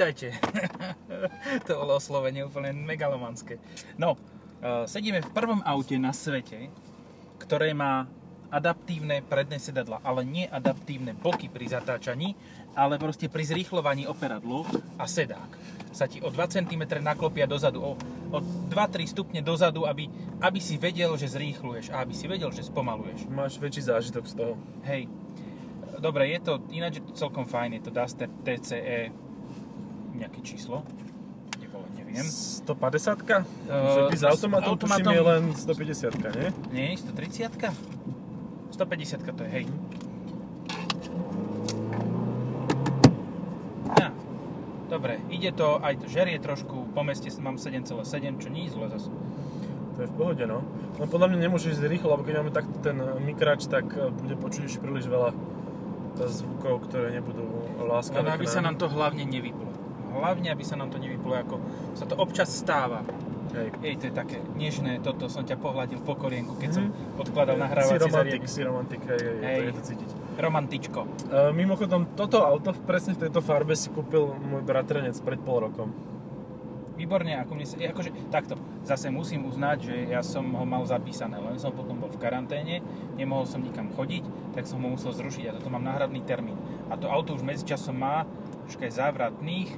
Vítajte. to bolo oslovenie úplne megalomanské. No, uh, sedíme v prvom aute na svete, ktoré má adaptívne predné sedadla, ale nie adaptívne boky pri zatáčaní, ale proste pri zrýchlovaní operadlu a sedák sa ti o 2 cm naklopia dozadu, o, o 2-3 stupne dozadu, aby, aby si vedel, že zrýchluješ a aby si vedel, že spomaluješ. Máš väčší zážitok z toho. Hej, dobre, je to, ináč je to celkom fajn, je to Duster TCE nejaké číslo, nevole, neviem. 150 ka Uh, s automatom, automatom- tuším je len 150 nie? Nie, 130 150 to je, hej. Ja. Dobre, ide to, aj to žerie trošku, po meste mám 7,7, čo nie je zle zase. To je v pohode, no. No podľa mňa nemôžeš ísť rýchlo, lebo keď máme takto ten mikrač, tak e, bude počuť už príliš veľa e, zvukov, ktoré nebudú láskavé k aby sa nám to hlavne nevyplo. Hlavne, aby sa nám to nevyplo, ako sa to občas stáva. Hej. Ej, to je také nežné, toto som ťa pohľadil po kolienku, keď som Mhm. odkladal Si nahrávací romantik, zariadenie. si romantik, hej, hej, Hej. hej. je to cítiť. Romantičko. Uh, mimochodom, toto auto presne v tejto farbe si kúpil môj bratranec pred pol rokom. Výborne, ako mne sa, je, akože takto, zase musím uznať, že ja som ho mal zapísané, len som potom bol v karanténe, nemohol som nikam chodiť, tak som ho musel zrušiť a toto mám náhradný termín. A to auto už medzičasom má, počkaj, závratných,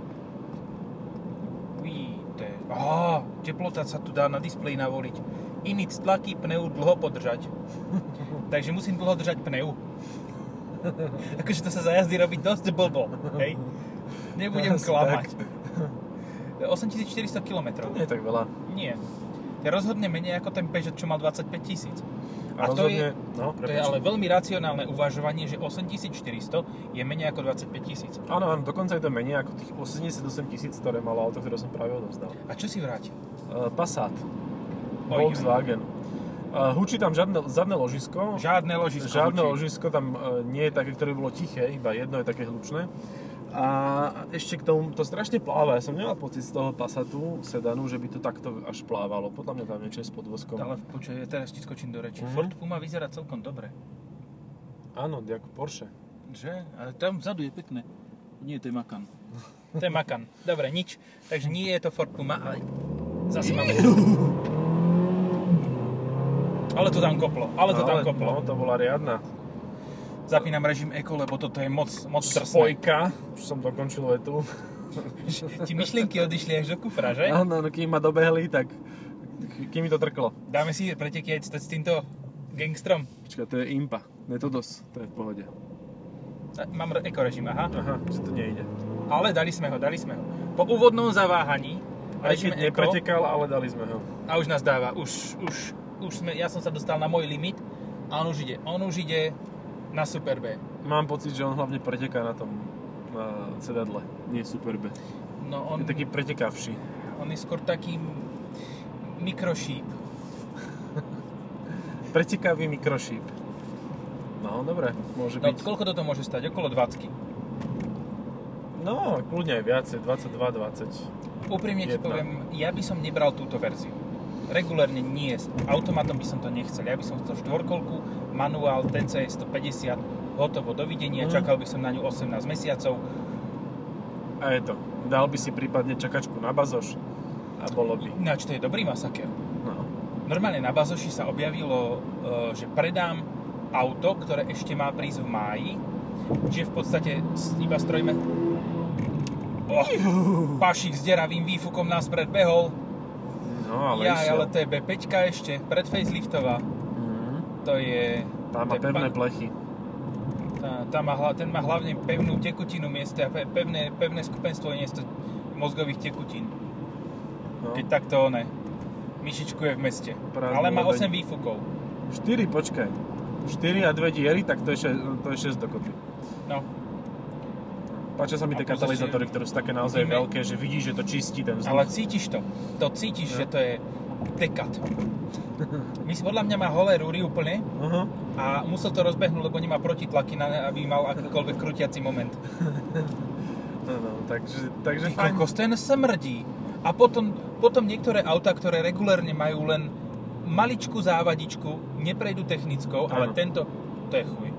Je, aha, teplota sa tu dá na displeji navoliť. Init tlaky pneu dlho podržať. Takže musím dlho držať pneu. akože to sa za jazdy robí dosť blbo, hej? Nebudem Asi klamať. tak. 8400 km. To nie je tak veľa. Nie. Je rozhodne menej ako ten Peugeot, čo mal 25 tisíc. A, A to rozhodne, no, To je ale veľmi racionálne uvažovanie, že 8400 je menej ako 25 tisíc. Áno, áno, dokonca je to menej ako tých 88 tisíc, ktoré malo auto, ktoré som práve odovzdal. A čo si vrátil? Uh, Passat. Oj, Volkswagen. Uh, hučí tam žiadne, zadné ložisko. Žiadne ložisko. Žiadne hučí. ložisko tam uh, nie je také, ktoré bolo tiché, iba jedno je také hlučné. A ešte k tomu, to strašne pláva. Ja som nemal pocit z toho Passatu sedanu, že by to takto až plávalo. Podľa mňa tam niečo je s podvozkom. Ale počuj, teraz ti skočím do reči. Mhm. Ford Puma vyzerá celkom dobre. Áno, ako Porsche. Že? Ale tam vzadu je pekné. Nie, to je Macan. To je Macan. Dobre, nič. Takže nie je to Ford Puma, ale zase máme... Ale to tam koplo. Ale to tam koplo. No, to bola riadna. Zapínam režim Eco, lebo toto je moc, moc drsné. Spojka. Už som dokončil vetu. Ti myšlienky odišli až do kufra, že? Áno, no kým ma dobehli, tak kým mi to trklo. Dáme si preteky aj s týmto gangstrom. Počkaj, to je Impa, Netodos, to je v pohode. Mám re- ekorežim, aha. Aha, že to nejde. Ale dali sme ho, dali sme ho. Po úvodnom zaváhaní Aj režim keď nepretekal, ale dali sme ho. a už nás dáva. Už, už, už sme, ja som sa dostal na môj limit a on už ide. On už ide na Super B. Mám pocit, že on hlavne preteká na tom na sedadle, nie Superbe. No on, Je taký pretekavší. on je skôr taký mikrošíp. Pretekavý mikrošíp. No, dobre, môže No, byť. koľko toto môže stať? Okolo 20. No, kľudne aj viacej, 22, 20. Úprimne ti poviem, ja by som nebral túto verziu. Regulérne nie. Automatom by som to nechcel. Ja by som chcel štvorkolku, manuál TC 150, hotovo, dovidenia. Mm. Čakal by som na ňu 18 mesiacov. A je to. Dal by si prípadne čakačku na bazoš a bolo by. Ináč to je dobrý masaker. No. Normálne na Bazoši sa objavilo, e, že predám auto, ktoré ešte má prísť v máji. Čiže v podstate iba strojíme... Oh, pašik s deravým výfukom nás predbehol. No, ale ja, išiel. ale to je B5 ešte, pred faceliftová. Mhm. To je... Tá má je pevné pa- plechy. Tá, tá má, ten má hlavne pevnú tekutinu miesta, pe- pevné, pevné skupenstvo miesto mozgových tekutín. No. Keď takto one, myšičkuje v meste. Prázdny Ale má lobeň. 8 výfukov. 4, počkaj. 4 a 2 diery, tak to je 6, to je 6 dokopy. No, Páčia sa mi tie katalizátory, ktoré sú také naozaj vidíme- veľké, že vidíš, že to čistí ten vzduch. ale cítiš to. To cítiš, No. že to je tekat. My podľa mňa má holé rúry úplne Aha. a musel to rozbehnúť, lebo nemá protitlaky, na, aby mal akýkoľvek krutiaci moment. No, no, takže, takže Ty fajn. kokos, ten smrdí. A potom, potom niektoré autá, ktoré regulérne majú len maličku závadičku, neprejdú technickou, ale Áno. tento, to je chuj.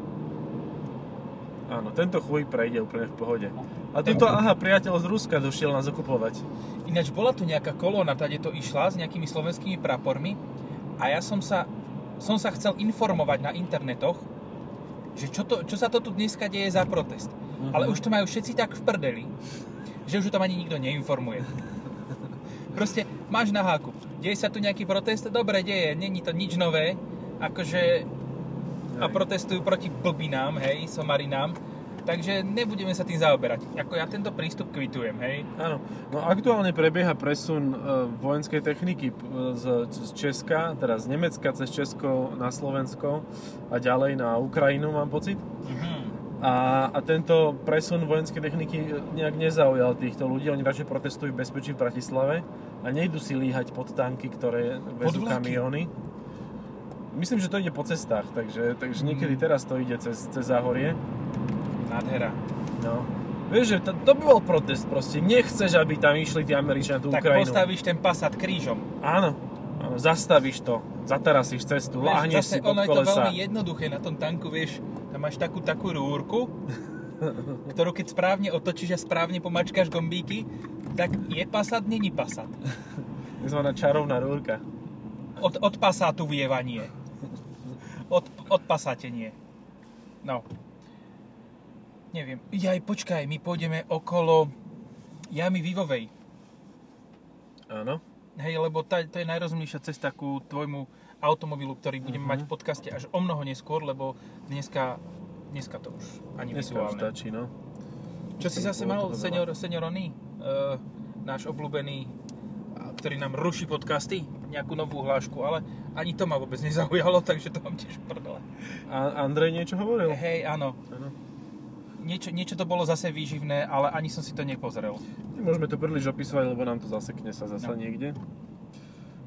Áno, tento chuj prejde úplne v pohode. A tuto, aha, priateľ z Ruska došiel nás okupovať. Ináč bola tu nejaká kolóna, tady to išla s nejakými slovenskými prapormi a ja som sa, som sa chcel informovať na internetoch, že čo, to, čo sa to tu dneska deje za protest. Ale už to majú všetci tak v prdeli, že už tam ani nikto neinformuje. Proste máš na háku. Deje sa tu nejaký protest? Dobre, deje. Není to nič nové. Akože... A protestujú proti blbinám, hej, somarinám. Takže nebudeme sa tým zaoberať. Ako ja tento prístup kvitujem, hej. Áno. No aktuálne prebieha presun e, vojenskej techniky p- z, z Česka, teda z Nemecka cez Česko na Slovensko a ďalej na Ukrajinu, mám pocit. Mhm. A, a tento presun vojenskej techniky nejak nezaujal týchto ľudí, oni radšej protestujú v bezpečí v Bratislave a nejdu si líhať pod tanky, ktoré vezú vlaky. kamióny. Myslím, že to ide po cestách, takže, takže Mhm. niekedy teraz to ide cez, cez Záhorie. Nádhera. No. Vieš, že to, to by bol protest proste. Nechceš, aby tam išli tí Američania tú Tak Ukrajinu. postavíš ten pasat krížom. Áno, áno, zastavíš to, zatarasíš cestu, Vieš, láhneš si pod ono je to veľmi jednoduché na tom tanku, vieš, tam máš takú, takú rúrku, ktorú keď správne otočíš a správne pomačkáš gombíky, tak je pasat, není pasat. Takzvaná čarovná rúrka. Od, od pasátu vievanie. Od, od pasátenie. No. Neviem. Jaj, počkaj, my pôjdeme okolo jamy Vivovej. Áno. Hej, lebo tá, to je najrozumnejšia cesta ku tvojmu automobilu, ktorý budeme Mhm. mať v podcaste až o mnoho neskôr, lebo dneska, dneska to už ani Dneska vizuálne. stačí, no. Čo si zase mal, senior, senior Ony, uh, náš obľúbený, ktorý nám ruší podcasty, nejakú novú hlášku, ale ani to ma vôbec nezaujalo, takže to mám tiež prdele. A Andrej niečo hovoril? Hej, áno, Áno. niečo, niečo to bolo zase výživné, ale ani som si to nepozrel. Môžeme to príliš opisovať, lebo nám to zasekne sa zasa No. niekde.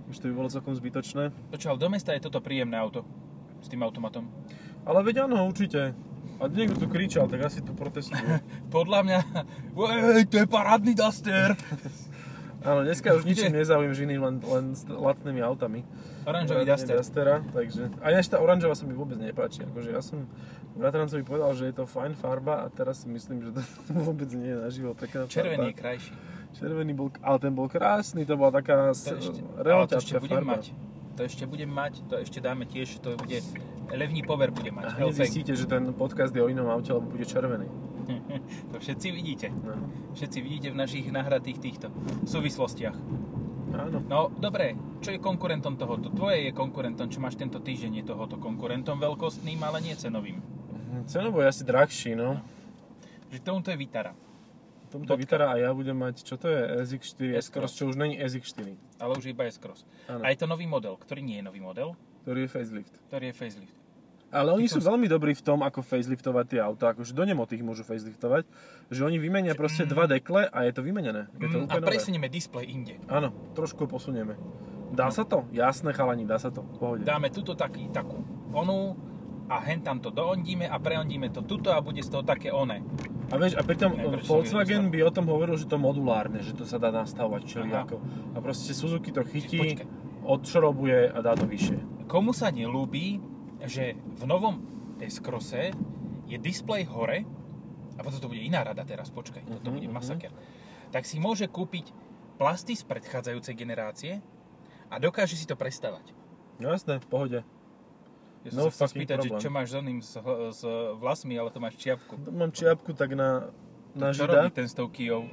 Už to by bolo celkom zbytočné. Počúval, do mesta je toto príjemné auto s tým automatom. Ale veď áno, určite. A niekto tu kričal, tak asi tu protestujú. Podľa mňa, to je parádny Duster. Áno, dneska už ničím nezaujímavé žiny, len, len s lacnými autami. Oranžový Duster. Dustera, takže... A ináč tá oranžová sa mi vôbec nepáči. Akože ja som bratrancovi povedal, že je to fajn farba a teraz si myslím, že to vôbec nie je naživo pekná Červený je farba. krajší. Červený bol, ale ten bol krásny, to bola taká To ešte, ale to ešte budem farba. mať. To ešte budem mať, to ešte dáme tiež, to bude, levný pover bude A mať. hneď LPG. zistíte, že ten podcast je o inom aute, lebo bude červený. to všetci vidíte. No. Všetci vidíte v našich nahratých týchto súvislostiach. Áno. No, dobre, čo je konkurentom tohoto? Tvoje je konkurentom, čo máš tento týždeň, je tohoto konkurentom veľkostným, ale nie cenovým. Cenovo je asi drahší, no. Že tomuto je Vitara. Tomuto vytará a ja budem mať, čo to je SX4 S-Cross. S-Cross, čo už není SX4, Ale už iba S-Cross. Áno. A je to nový model, ktorý nie je nový model, ktorý je facelift. ktorý je facelift. Ale oni Ty sú veľmi dobrí v tom, ako faceliftovať tie autá, akože do nemotých môžu faceliftovať, že oni vymenia proste dva dekle a je to vymenené. Je to Mm, a presunieme displej inde. Áno, trošku posunieme. Dá sa to? Jasné, chalani, dá sa to. Pohode. Dáme tuto taký, takú onu a hen tam to doondíme a preondíme to tuto a bude z toho také one. A vieš, a pritom som Volkswagen by o tom hovoril, že to modulárne, že to sa dá nastavovať čeliako. A proste Suzuki to chytí, Počkaj. Odšrobuje a dá to vyššie. Komu sa nelúbi, že v novom S-Crosse je displej hore, a potom to bude iná rada teraz, počkaj, toto Mhm, bude mhm. masaker, tak si môže kúpiť plasty z predchádzajúcej generácie a dokáže si to prestavať. No jasné, v pohode. Ja No, som sa chcel fucking spýtať, že čo máš s oným s, s vlasmi, ale to máš čiapku. To Mám čiapku tak na, na Čo žida. robí ten s tou kijou?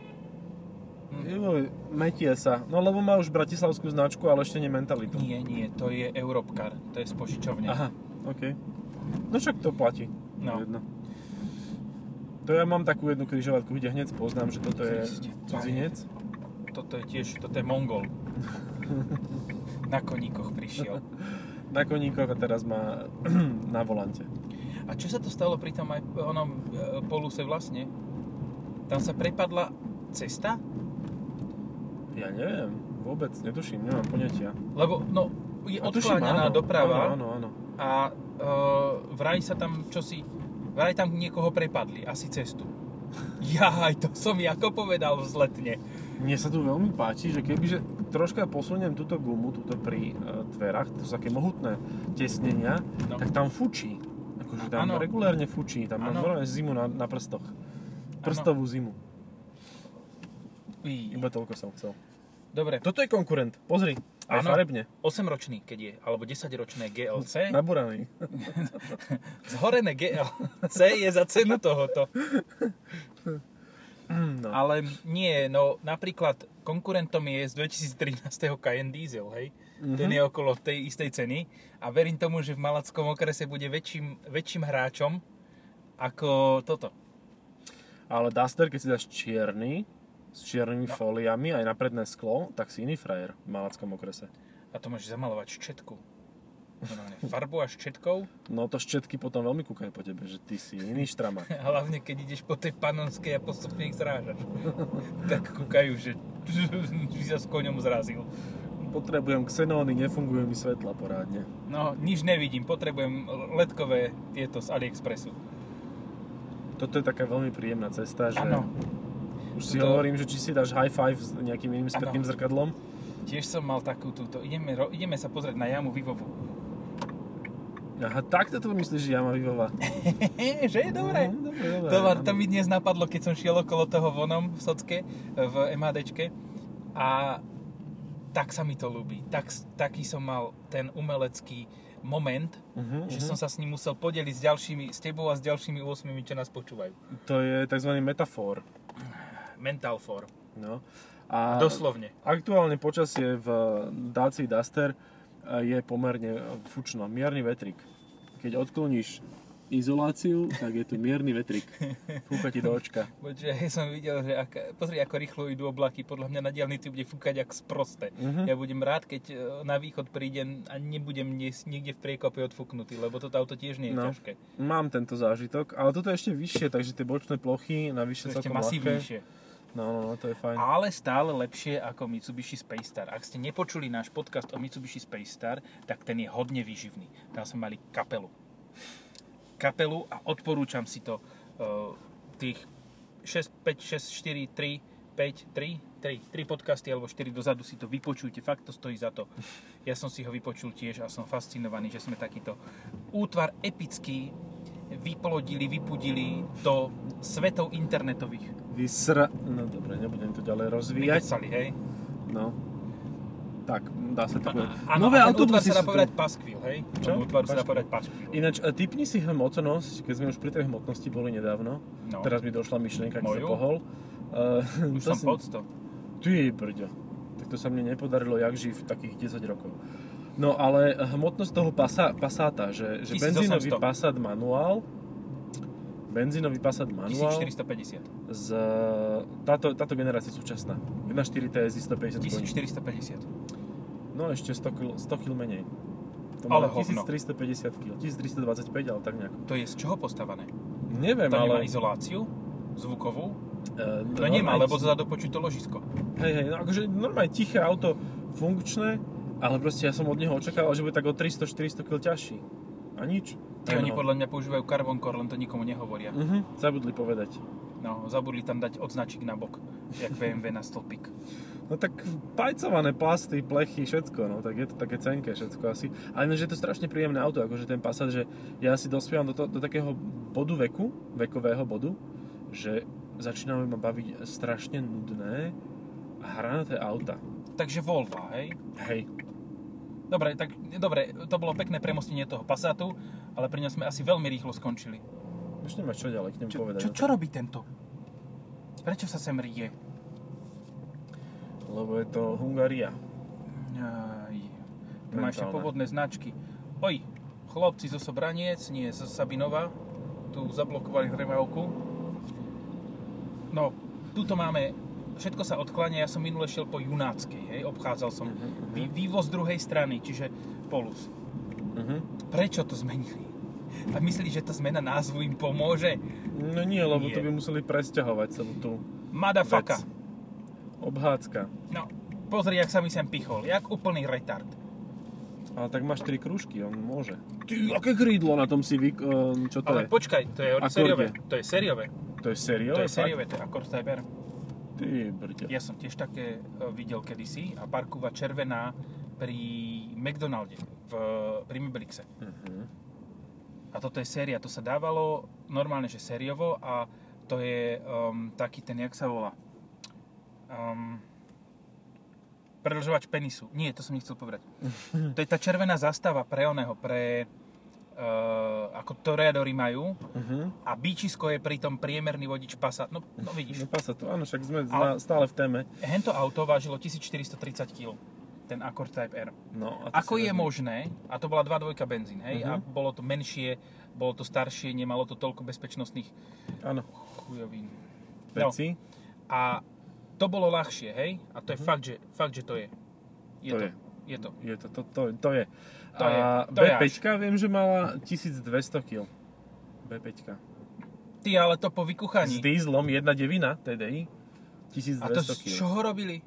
Metie sa. No lebo má už bratislavskú značku, ale ešte nie mentalitu. Nie, nie, to je Europcar, to je z požičovne. Aha, OK. No však to platí. No. Jedno. To ja mám takú jednu križovatku, kde hneď poznám, že toto je cudzinec. Toto je tiež, toto je Mongol. Na koníkoch prišiel. Na koníkoch a teraz má na volante. A čo sa to stalo pri tom aj onom e, poluse vlastne? Tam sa prepadla cesta? Ja neviem, vôbec netuším, nemám poňatia. Lebo, no, je odkláňaná áno, doprava Áno, áno, áno. a uh, vraj sa tam čosi, vraj tam niekoho prepadli, asi cestu. Jaj, to som ako povedal vzletne. Mne sa tu veľmi páči, že kebyže troška posuniem túto gumu, túto pri uh, dverách, to sú také mohutné tesnenia, No. tak tam fučí. Ako Akože tam Áno. regulérne fučí, tam mám Áno. normálne zimu na, na prstoch. Prstovú zimu. Í. Iba toľko som chcel. Dobre, Toto je konkurent, pozri. Aj farebne. 8-ročný, keď je, alebo 10-ročné GLC. Naburaný. Zhorené GLC je za cenu tohoto. No. Ale nie, no napríklad konkurentom je z 2013. Cayenne Diesel, hej? Mhm. Ten je okolo tej istej ceny a verím tomu, že v Malackom okrese bude väčším, väčším hráčom ako toto. Ale Duster, keď si dáš čierny, s čiernymi No. fóliami aj na predné sklo, tak si iný frajer v malackom okrese. A to môžeš zamalovať ščetku. Farbu a ščetkou. No to ščetky potom veľmi kúkajú po tebe, že ty si iný štramák. Hlavne keď ideš po tej panonskej a postupne ich zrážaš. tak kúkajú, že si sa s koňom zrazil. Potrebujem xenóny, nefungujú mi svetla porádne. No, nič nevidím, potrebujem ledkové tieto z AliExpressu. Toto je taká veľmi príjemná cesta, že Áno, už si To- hovorím, že či si dáš high five s nejakým iným spätným zrkadlom. tiež som mal takú túto, ideme, ideme sa pozrieť na jamu Vivovu. Aha, takto to myslíš, že Yamaha Vivova. že je dobré. No, dobre, dobre. To, to mi dnes napadlo, keď som šiel okolo toho vonom v Socke, v MHDčke a tak sa mi to ľúbi. Tak, taký som mal ten umelecký moment, Uh-huh, že som sa s ním musel podeliť s ďalšími, s tebou a s ďalšími 8, čo nás počúvajú. To je tzv. metafor. Mental for. No. A Doslovne. aktuálne počasie v Dacia Duster e, je pomerne fučno. Mierny vetrik. Keď odkloníš izoláciu, tak je tu mierny vetrik. Fúka ti do očka. Počuť, ja som videl, že ak, pozri, ako rýchlo idú oblaky. Podľa mňa na diálnici bude fúkať jak sprosté. Mhm. Ja budem rád, keď na východ prídem a nebudem niekde v priekope odfúknutý, lebo toto auto tiež nie je No. ťažké. Mám tento zážitok, ale toto je ešte vyššie, takže tie bočné plochy je ešte celkom ľahké. masívnejšie. No, no, no, to je fajn. Ale stále lepšie ako Mitsubishi Space Star. Ak ste nepočuli náš podcast o Mitsubishi Space Star, tak ten je hodne výživný. Tam sme mali kapelu. Kapelu a odporúčam si to. Uh, tých 6, 5, 6, 4, 3, 5, 3, 3, 3 podcasty alebo 4 dozadu si to vypočujte, fakt to stojí za to. Ja som si ho vypočul tiež a som fascinovaný, že sme takýto útvar epický vyplodili, vypudili do svetov internetových. Vysr... No dobre, nebudem to ďalej rozvíjať. Vypecali, hej? No. Tak, dá sa to povedať. Áno, Nové autobusy sa dá tu. povedať paskvil, hej? Čo? Útvar sa dá povedať paskvil. Ináč, e, typni si hmotnosť, keď sme už pri tej hmotnosti boli nedávno. No. Teraz mi došla myšlienka, keď Moju? sa pohol. Uh, Už som pod 100. Ty brďo. Tak to sa mne nepodarilo jak živ takých 10 rokov. No ale hmotnosť toho pasa, Passata, že, že 1800. benzínový Passat manuál, benzínový Passat manuál 1450. z táto, táto generácia súčasná. 1.4 TSI 150 koní. 1450. No ešte 100 kg, 100 kg menej. To Ale má hovno. 1350 kg, 1325, ale tak nejako. To je z čoho postavané? Neviem, To nemá ale... izolāciu? Zvukovú? Uh, No nemá, lebo zadu počuť to ložisko. Hej, hej, no akože normálne tiché auto, funkčné, ale proste ja som od neho očakával, že bude tak o 300-400 kg ťažší. A nič. Tí oni no. podľa mňa používajú carbon core, len to nikomu nehovoria. Mhm, zabudli povedať. No, zabudli tam dať odznačík na bok, jak BMW na stĺpik. No tak pajcované plasty, plechy, všetko, no tak je to také cenké všetko asi. Ale ináč je to strašne príjemné auto, akože ten Passat, že ja si dospievam do, to, do takého bodu veku, vekového bodu, že začínajú ma baviť strašne nudné a hranaté auta. Takže Volvo, hej? Hej, Dobre, tak dobre, to bolo pekné premostenie toho Passatu, ale pri ňom sme asi veľmi rýchlo skončili. už nemáš čo ďalej k nemu Čo, povedať. čo, no čo robí tento? Prečo sa sem rie? Lebo je to Hungaria. Aj, tu má ešte Mentálne. pôvodné značky. Oj, chlopci zo Sobraniec, nie z Sabinova, tu zablokovali hrevávku. No, tuto máme, všetko sa odkláňa, ja som minule šiel po Junáckej, hej, obchádzal som mhm. vý, vývoz druhej strany, čiže Polus. Mhm. Prečo to zmenili? A myslíš, že tá zmena názvu im pomôže? No nie, lebo Nie. to by museli presťahovať celú tú Madafaka. vec. Obhádzka. No, pozri, jak sa mi sem pichol, jak úplný retard. Ale tak máš tri krúžky, on môže. Ty, aké krídlo na tom si vy... ehm, čo to Ale je? počkaj, to je Akorde. sériové. To je sériové. To je sériové? To je fakt? sériové, to je Cyber. Ty brďo. Ja som tiež také e, videl kedysi a parkúva červená pri McDonalde, v, pri Miblixe. Mhm. A toto je séria, to sa dávalo normálne, že sériovo a to je um, taký ten, jak sa volá? Um, predlžovač penisu. Nie, to som nechcel povedať. to je tá červená zastava pre oného, pre uh, ako toreadori majú Uh-huh. a bíčisko je pritom priemerný vodič Passat. No, no vidíš, No pasa to, áno, však sme na, stále v téme. hento auto vážilo 1430 kg, ten Accord Type R. No, a Ako je vezmi. možné, a to bola 2.2 benzín, hej, a Mhm. bolo to menšie, bolo to staršie, nemalo to toľko bezpečnostných Áno, chujovín. No, a to bolo ľahšie, hej, a to je Mhm. fakt, že, fakt, že to je. Je To to. je. Je to. Je to, to, to, to je. To a je, to je B5 viem, že mala 1200 kg. B5. Ty, ale to po S vykuchaní. dieslom 1.9 TDI. 1200 A to z čoho robili?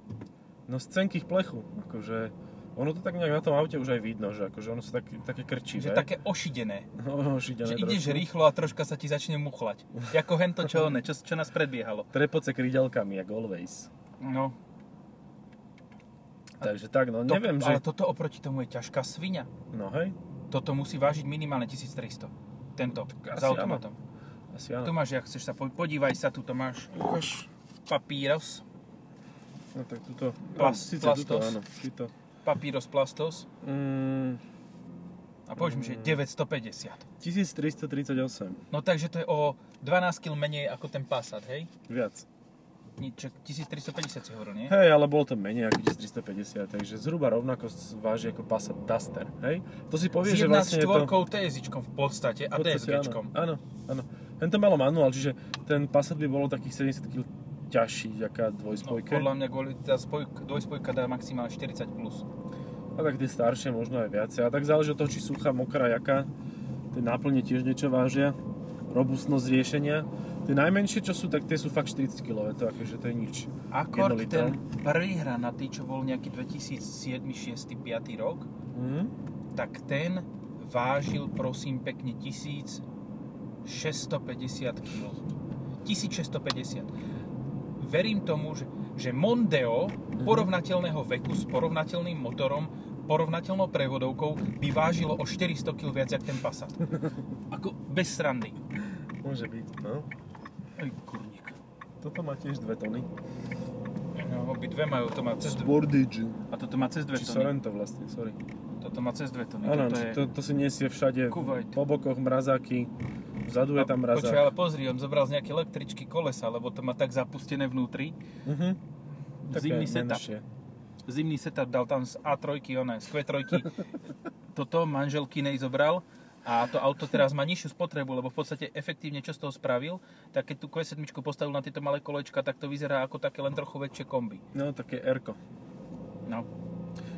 No z cenkých plechu. Akože, ono to tak nejak na tom aute už aj vidno, že akože ono sú tak, také krčivé. Že také ošidené. No, šidené Že ideš trošku. rýchlo a troška sa ti začne muchlať. Jako hento čo one, čo, čo nás predbiehalo. Trepoce krydelkami, jak always. No, Takže tak, no to, neviem, ale že... toto oproti tomu je ťažká svinia. No hej, Toto musí vážiť minimálne 1300. Tento, asi s automatom. asi Tu áno. máš, jak chceš sa, po- podívaj sa, tu máš Ukáž. papíros, No tak tuto, Plas- síce plastos. tuto, áno, tuto. papíros plastos Mm, a povieš mi, že 950. 1338, No takže to je o 12 kg menej ako ten Passat, hej? viac. Nič, 1350 si hovoril, nie? Hej, ale bolo to menej ako 1350, takže zhruba rovnako váži ako Passat Duster, hej? To si povie, S že vlastne je to... 1.4 TSIčkom v podstate a DSGčkom. Áno, áno. Ten to malo manuál, čiže ten Passat by bolo takých 70 kg ťažší, aká No, dvojspojka. podľa mňa kvôli, tá spojk, dvojspojka dá maximálne 40+. Plus. A tak tie staršie možno aj viacej. A tak záleží od toho, či suchá, mokrá, jaká. Tie náplne tiež niečo vážia. Robustnosť riešenia. Tie najmenšie, čo sú, tak tie sú fakt 40 kg. To akože to je nič. Akord ten prvý hranatý, čo bol nejaký 2007, 6, 5 rok, Mhm. tak ten vážil prosím pekne 1650 kg. 1650. Verím tomu, že, že Mondeo porovnateľného veku s porovnateľným motorom, porovnateľnou prevodovkou by vážilo o 400 kg viac, jak ten Passat. Ako bez srandy. Môže byť, no. Ej, kurník. Toto má tiež 2 tony. No, obidve majú, to má cez dve, Sportage. a toto má cez 2 Či tony. Sorento vlastne, sorry. Toto má cez 2 tony. Áno, či je... to, to si nesie všade Kuwait. po bokoch mrazáky. Vzadu je tam Počuj, mrazák. ale pozri, on zobral z nejaké električky kolesa, lebo to má tak zapustené vnútri. Mhm. Zimný setup. menšie. Zimný setup dal tam z A3, oné, z Q3. Toto manželkynej zobral a to auto teraz má nižšiu spotrebu, lebo v podstate efektívne čo z toho spravil, tak keď tú Q7 postavil na tieto malé kolečka, tak to vyzerá ako také len trochu väčšie kombi. No, také Erko. No.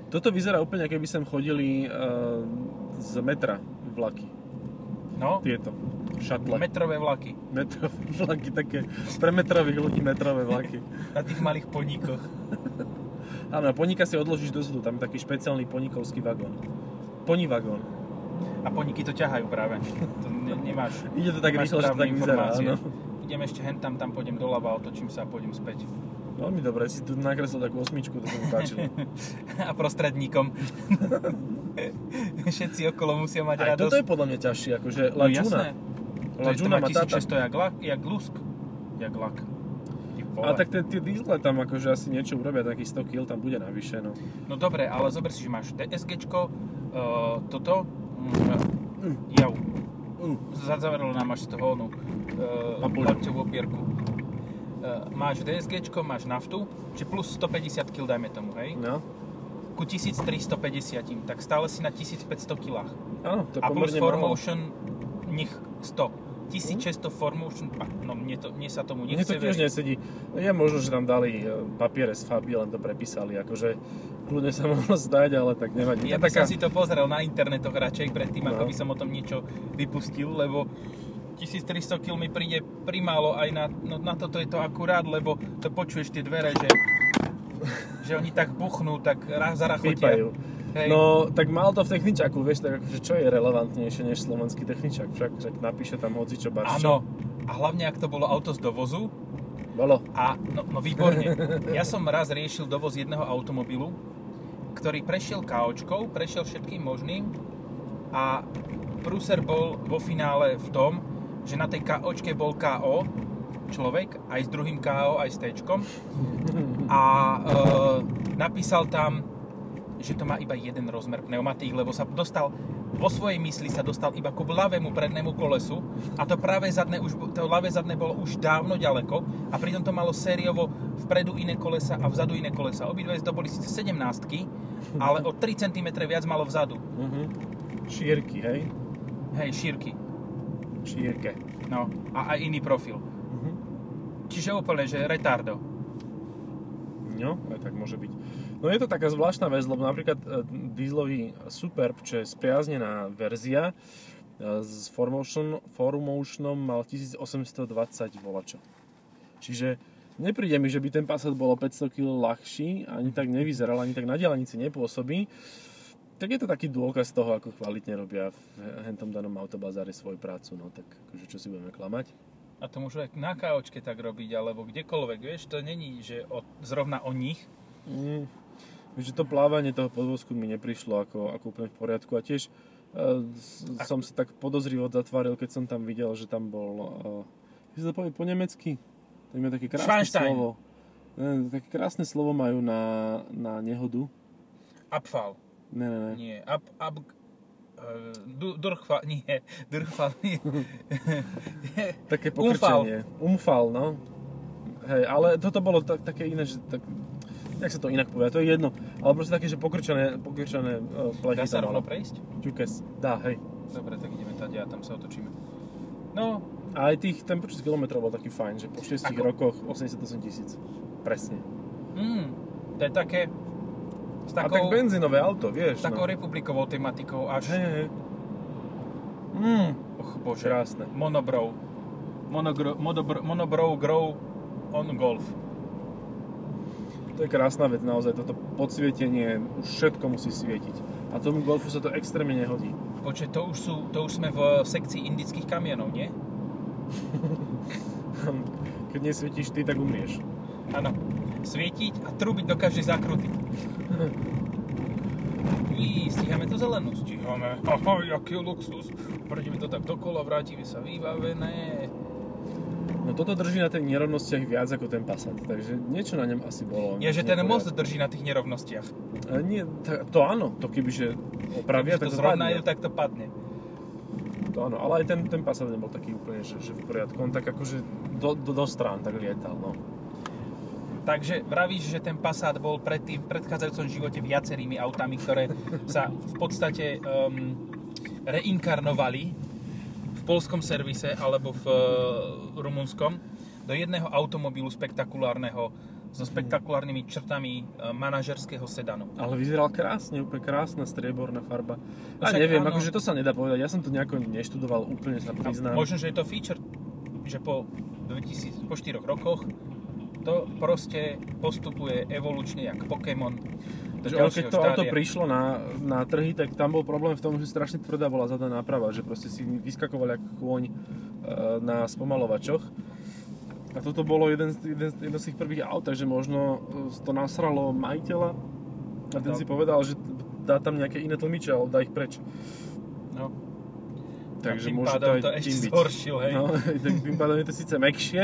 Toto vyzerá úplne, keby sem chodili uh, z metra vlaky. No, Tieto. Šatle. metrové vlaky Metrové vlaky, také pre metrových ľudí metrové vlaky. na tých malých podnikoch. Áno, poníka si odložíš dozadu, tam je taký špeciálny poníkovský vagón. Ponivagón. A podniky to ťahajú práve. To ne, nemáš, Ide to tak rýchlo, že to tak vyzerá, áno. Idem ešte hen tam, tam pôjdem doľava, otočím sa a pôjdem späť. Veľmi dobre, si tu nakreslil takú osmičku, to sa mi páčilo. a prostredníkom. Všetci okolo musia mať Aj radosť. toto je podľa mňa ťažšie, akože no La jasné. To, La je, to Giuna má má táta. 1600 jak, lak, jak lusk. Jak lak. Ale tak tie, tie diesle tam akože asi niečo urobia, takých 100 kg tam bude navyše, no. No dobre, ale zober si, že máš DSGčko, uh, toto, mm, jau. Uh, zazavrelo nám až z toho onu, uh, opierku. Uh, máš DSGčko, máš naftu, či plus 150 kg dajme tomu, hej? No. Ku 1350, tak stále si na 1500 kg. Áno, to je A plus. Formotion nech 100. 1600 Formotion, no mne, to, mne sa tomu Mne nechce to tiež veriť. nesedí. Je možno, že tam dali e, papiere z Faby, len to prepísali. Akože kľudne sa mohlo zdať, ale tak nevadí. Ja by taká- som si to pozrel na internetoch radšej predtým, No. ako by som o tom niečo vypustil, lebo 1300 kg mi príde primálo aj na, no, na toto je to akurát, lebo to počuješ tie dvere, že, že oni tak buchnú, tak zarachotia. Hej. No, tak mal to v techničaku, vieš, tak akože čo je relevantnejšie než slovenský techničak? Však, však napíše tam hoci čo barščo. Áno. A hlavne, ak to bolo auto z dovozu, Bolo. A no, no výborne. Ja som raz riešil dovoz jedného automobilu, ktorý prešiel KOčkou, prešiel všetkým možným a prúser bol vo finále v tom, že na tej KOčke bol KO človek, aj s druhým KO, aj s Tčkom. A e, napísal tam, že to má iba jeden rozmer pneumatík, lebo sa dostal, vo svojej mysli sa dostal iba ku ľavému prednému kolesu a to práve zadné, už, to ľavé zadné bolo už dávno ďaleko a pritom to malo sériovo vpredu iné kolesa a vzadu iné kolesa. Obidve to boli síce 17 ale o 3 cm viac malo vzadu. Uh-huh. Šírky, hej? Hej, šírky. Šírke. No, a aj iný profil. Čiže úplne, že retardo. No, aj tak môže byť. No je to taká zvláštna vec, lebo napríklad e, dieselový Superb, čo je spriaznená verzia, e, s Formotion, Formotionom mal 1820 volačov. Čiže nepríde mi, že by ten Passat bol o 500 kg ľahší, ani tak nevyzeral, ani tak na dielanici nepôsobí. Tak je to taký dôkaz toho, ako kvalitne robia v hentom danom autobazáre svoju prácu, no tak akože čo si budeme klamať. A to môžu aj na KOčke tak robiť, alebo kdekoľvek, vieš, to není, že o, zrovna o nich. Mm, že to plávanie toho podvozku mi neprišlo ako, ako úplne v poriadku a tiež uh, som sa tak podozrivo zatváril, keď som tam videl, že tam bol, uh, si to povie po nemecky? To je také krásne Schweinstein. slovo. Ne, také krásne slovo majú na, na nehodu. Abfall. Ne, ne, ne. Nie, ab, ab, du, durchfall, nie, durchfall, nie. Také pokrčenie. Umfal, no. Hej, ale toto bolo tak, také iné, že tak, jak sa to inak povie, to je jedno. Ale proste také, že pokrčené, pokrčené uh, plechy Dá sa rovno prejsť? Ťukes. Dá, hej. Dobre, tak ideme tady a tam sa otočíme. No, A aj tých, ten počet kilometrov bol taký fajn, že po 6 Ako? rokoch 88 tisíc. Presne. mm, to je také, s A takou, tak benzínové auto, vieš. s takou no. republikovou tematikou až, Hej, hej, hej. Mm, och bože, krásne. monobrow. Monogro, monobro, monobrow grow on golf. To je krásna vec naozaj, toto podsvietenie, už všetko musí svietiť. A tomu Golfu sa to extrémne nehodí. Počkej, to už, sú, to už sme v sekcii indických kamionov, nie? Keď nesvietíš ty, tak umrieš. Áno. Svietiť a trubiť do každej zákruty. Í, stíhame to zelenú, stíhame. Aha, jaký luxus. Prejdeme to tak dokola, vrátime sa vybavené. No toto drží na tých nerovnostiach viac ako ten Passat, takže niečo na ňom asi bolo. Je, že ten most drží na tých nerovnostiach. E, Nie, to, áno, to kebyže opravia, Keď tak to to zrovnajú, tak to padne. To áno, ale aj ten, ten Passat nebol taký úplne, že, že v poriadku. On tak akože do, do, do strán tak lietal, no. Takže vravíš, že ten Passat bol predtým, v predchádzajúcom živote viacerými autami, ktoré sa v podstate um, reinkarnovali v polskom servise alebo v uh, rumunskom do jedného automobilu spektakulárneho so spektakulárnymi črtami uh, manažerského sedanu. Ale vyzeral krásne, úplne krásna strieborná farba. A Však neviem, áno. akože to sa nedá povedať, ja som to nejako neštudoval, úplne sa priznám. Možno, že je to feature, že po, 2000, po 4 rokoch to proste postupuje evolučne jak Pokémon. do ale keď to auto štádia. prišlo na, na trhy, tak tam bol problém v tom, že strašne tvrdá bola zadná náprava, že proste si vyskakoval ako kôň e, na spomalovačoch. A toto bolo jeden jeden, jedno z tých prvých aut, takže možno e, to nasralo majiteľa a ten No. si povedal, že dá tam nejaké iné tlmiče, ale dá ich preč. No. Takže a tým môže to aj to tým ešte byť. zhoršil, hej. No, tak tým pádom je to síce mekšie,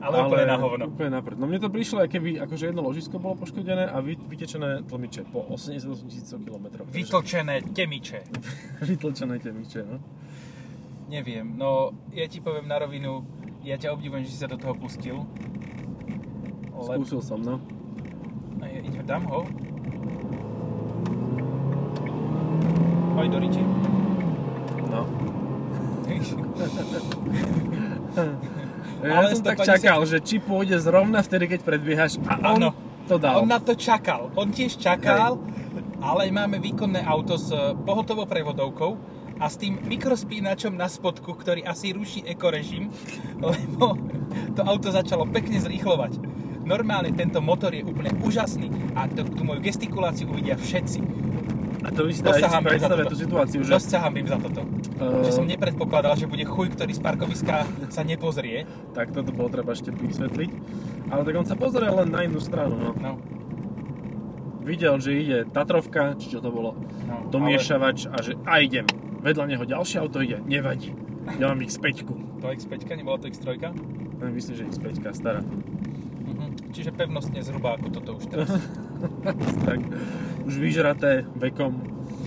ale, úplne na hovno. Úplne na prd. No mne to prišlo, aj keby akože jedno ložisko bolo poškodené a vy, vytečené tlmiče po 88 tisíc km. Vytlčené temiče. Vytlčené temiče, no. Neviem, no ja ti poviem na rovinu, ja ťa obdivujem, že si sa do toho pustil. Le... Skúsil som, no. A ja idem, dám ho. Hoj do riči. Ja Ale som tak 150 čakal, že či pôjde zrovna vtedy, keď predbiehaš a on Áno. to dal. On na to čakal. On tiež čakal, ale máme výkonné auto s eh, pohotovou prevodovkou a s tým mikrospínačom na spodku, ktorý asi ruší ekorežim, lebo to auto začalo pekne zrýchlovať. Normálne tento motor je úplne úžasný a tú moju gestikuláciu uvidia všetci. A to by si Dosť za predstavia toto. tú situáciu, že Dosť sa hambím za toto. Eh. Že som nepredpokladal, že bude chuj, ktorý z parkoviska sa nepozrie. tak toto bolo treba ešte vysvetliť. Ale tak on sa pozrel len na inú stranu, no. No, Videl, že ide Tatrovka, či čo to bolo, no, domiešavač a že a idem. Vedľa neho ďalšie auto ide, nevadí. Ja mám X5. To X5, nebola to X3? No, Myslím, že X5 stará. Mhm. Čiže pevnostne zhruba ako toto už teraz. tak, už vyžraté vekom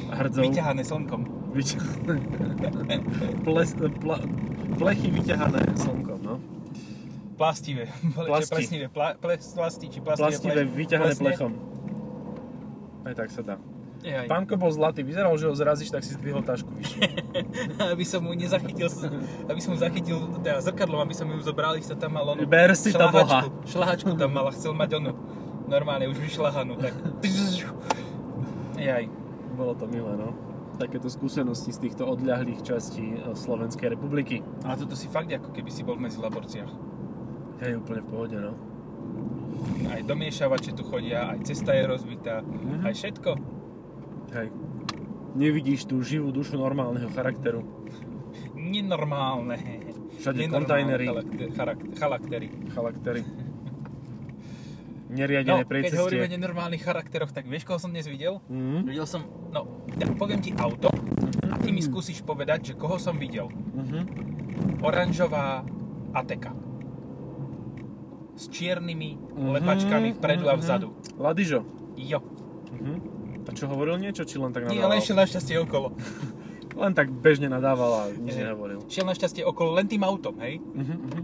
a hrdzou. Vyťahané slnkom. Vyťahané. Ples, pla, plechy vyťahané slnkom, no. Plastivé. Plasti. Plesnivé. Pla, ples, plasti, či plastivé. Plastivé, pleš- vyťahané plesne. plechom. Aj tak sa dá. Jaj. Pánko bol zlatý, vyzeral, že ho zrazíš, tak si zdvihol tašku vyššie. aby som mu nezachytil, aby som mu zachytil teda zrkadlom, aby som ju zobral, sa tam mal onu Ber si to, boha. šlahačku tam mal a chcel mať onu normálne už vyšľahanú, tak jaj. Bolo to milé, no. Takéto skúsenosti z týchto odľahlých častí e, Slovenskej republiky. Ale toto si fakt ako keby si bol medzi laborciach. Hej, úplne v pohode, no. Aj domiešavače tu chodia, aj cesta je rozbitá, Mhm. aj všetko. Hej. Nevidíš tú živú dušu normálneho charakteru. Nenormálne. Všade Nenormálne kontajnery. charakter- charak- Charaktery. Charaktery. No, Neriadené keď hovoríme o nenormálnych charakteroch, tak vieš, koho som dnes videl? Mhm. Videl som, no, ja poviem ti auto a ty mi skúsiš povedať, že koho som videl. Mhm. Oranžová Ateka. S čiernymi Mhm, lepačkami vpredu a mhm, vzadu. mhm. Ladižo. Jo. Mhm. A čo hovoril niečo, či len tak Nie, nadával? len šiel našťastie okolo. Len tak bežne nadával a nič nehovoril. Šiel našťastie okolo len tým autom, hej? Mhm, mhm.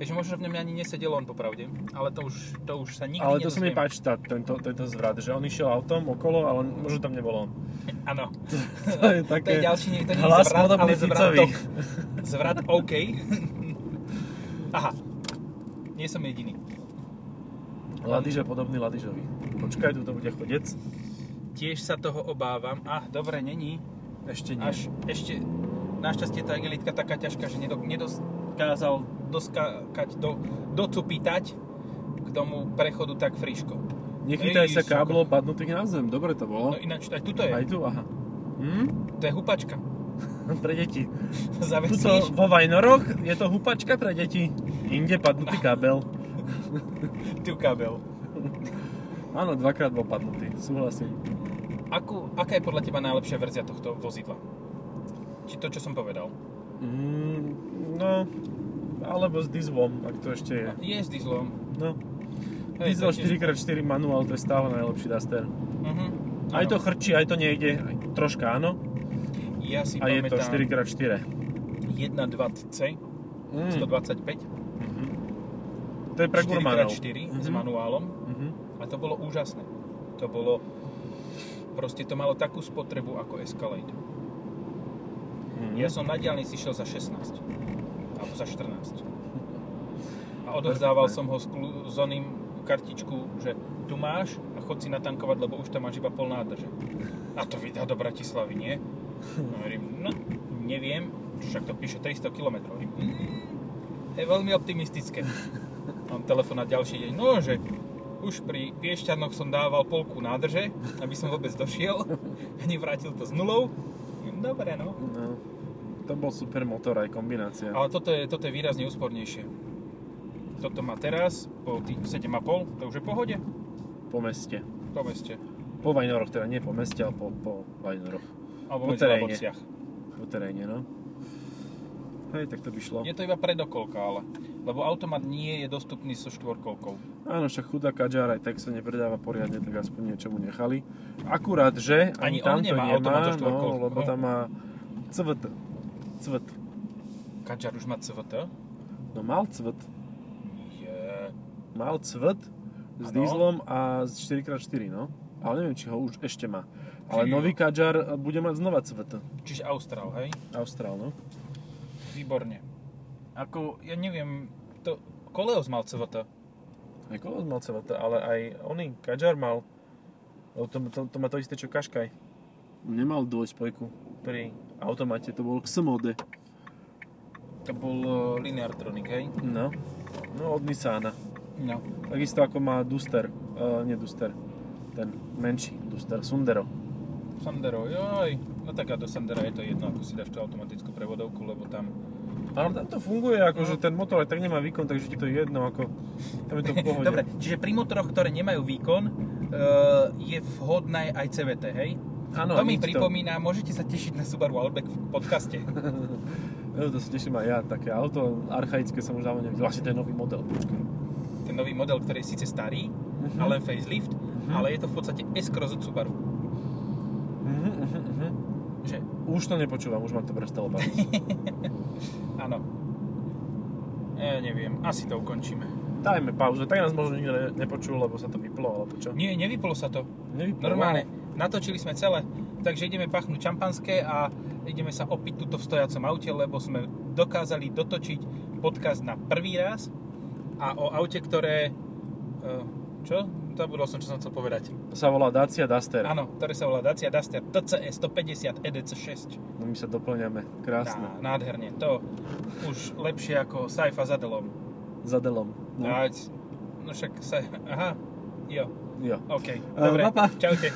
Takže možno v ňom ani nesedel on popravde. Ale to už, to už sa nikdy Ale to sa mi nedozviem. páči, tá, tento, tento zvrat, že on išiel autom okolo, ale možno tam nebol on. Áno. To je To je ďalší, nie- to nie je hlas zvrat, ale Ficovi. zvratok. Zvrat OK. Aha. Nie som jediný. Ladiž je podobný Ladižovi. Počkaj, tu to bude chodec. Tiež sa toho obávam. Ah, dobre, není. Ešte nie. Až ešte, našťastie tá igelitka taká ťažká, že nedo, nedokázal doskákať, do, docupitať k tomu prechodu tak friško. Nechytaj Ej, sa káblov padnutých na zem. Dobre to bolo. No ináč, aj tuto je. Aj tu, aha. Hm? To je hupačka. Pre deti. Tuto Zavesíš. vo Vajnoroch je to hupačka pre deti. Inde padnutý kábel. Tu kabel. Áno, dvakrát bol padnutý. Súhlasím. Akú, aká je podľa teba najlepšia verzia tohto vozidla? Či to, čo som povedal? Mm, no, alebo s dieselom, ak to ešte je. Je s dieselom. No. Hej, Diesel to je tiež- 4x4 manuál, to je stále najlepší Duster. Mhm. Aj Áno. to chrčí, aj to nejde. Aj troška áno. Ja si A je to pamätám 4x4. 1.20C, Mm. 125, Mhm. To je pre gurmánov. 4x4 s Mhm. manuálom. Mhm. A to bolo úžasné. To bolo... Proste to malo takú spotrebu ako Escalade. Mhm. Ja som na diálnici šiel za 16. Alebo za 14. A odovzdával som ho s, klu- s oným kartičku, že tu máš a chod si natankovať, lebo už tam máš iba pol nádrže. A to vydá do Bratislavy, nie? No, hovorím, no, neviem, však to píše 300 km. Hovorím, mm, je veľmi optimistické. Mám telefón na ďalší deň, no, že už pri Piešťanoch som dával polku nádrže, aby som vôbec došiel nevrátil to s nulou. Dobre, no. No. To bol super motor, aj kombinácia. Ale toto je, toto je výrazne úspornejšie. Toto má teraz, po tých 7,5, to už je pohode, Po meste. po meste. Po Vajnoroch, teda nie po meste, ale po, po Vajnoroch. Alebo Po teréne. Po teréne, no. Hej, tak to by šlo. Je to iba predokolka, ale. Lebo automat nie je dostupný so štvorkolkou. Áno, však chudá Kadžar aj tak sa nepredáva poriadne, tak aspoň niečo mu nechali. Akurát, že Ani ani, on nemá nemá, automat so no, štvorkolkou. lebo tam má CVT. CVT. Kadžar už má CVT? No mal CVT. Je. Mal CVT s dieslom a s 4x4, no. Ale neviem, či ho už ešte má. Ale Fíu. nový Kadžar bude mať znova CVT. Čiže Austral, hej? Austrál, no. Výborne. Ako, ja neviem, to Koleos mal CVT. Aj Kolos mal CVT, ale aj oný Kadžar mal. lebo To, to, to má to isté, čo Kaškaj. Nemal dvojspojku pri automate, to bol XMOD. To bol uh, Lineartronic, hej? No, no od Nissana. No. Takisto ako má Duster, uh, nie Duster, ten menší Duster, Sundero. Sandero, joj. No tak a do Sandera je to jedno, ako si dáš tú automatickú prevodovku, lebo tam... Ale tam to funguje, akože ten motor aj tak nemá výkon, takže ti to je jedno, ako tam je to v pohode. Dobre, čiže pri motoroch, ktoré nemajú výkon, uh, je vhodné aj CVT, hej? Áno, to mi pripomína, môžete sa tešiť na Subaru Outback v podcaste. No, to sa teším aj ja, také auto archaické som už dávno nevidel. Vlastne ten nový model. Ten nový model, ktorý je síce starý, Mhm. ale facelift, ale je to v podstate S-Cross od Subaru. Mhm, mhm. Že, Už to nepočúvam, už ma to prestalo baviť. áno. Ja neviem, asi to ukončíme. Dajme pauzu, tak nás možno nikto ne- nepočul, lebo sa to vyplo, alebo čo? Nie, nevyplo sa to. Nevyplo. Normálne, natočili sme celé, takže ideme pachnúť šampanské a ideme sa opiť tuto v stojacom aute, lebo sme dokázali dotočiť podcast na prvý raz a o aute, ktoré... eh, Čo? Zabudol som, čo som chcel povedať. Sa volá Dacia Duster. Áno, ktoré sa volá Dacia Duster TCE 150 EDC6. No my sa doplňame, krásne. Á, nádherne, to už lepšie ako Saifa za Delom. Za delom. No. No. však sa... Aha, jo, Jo. OK. Eh, Dobre, papa. čaute.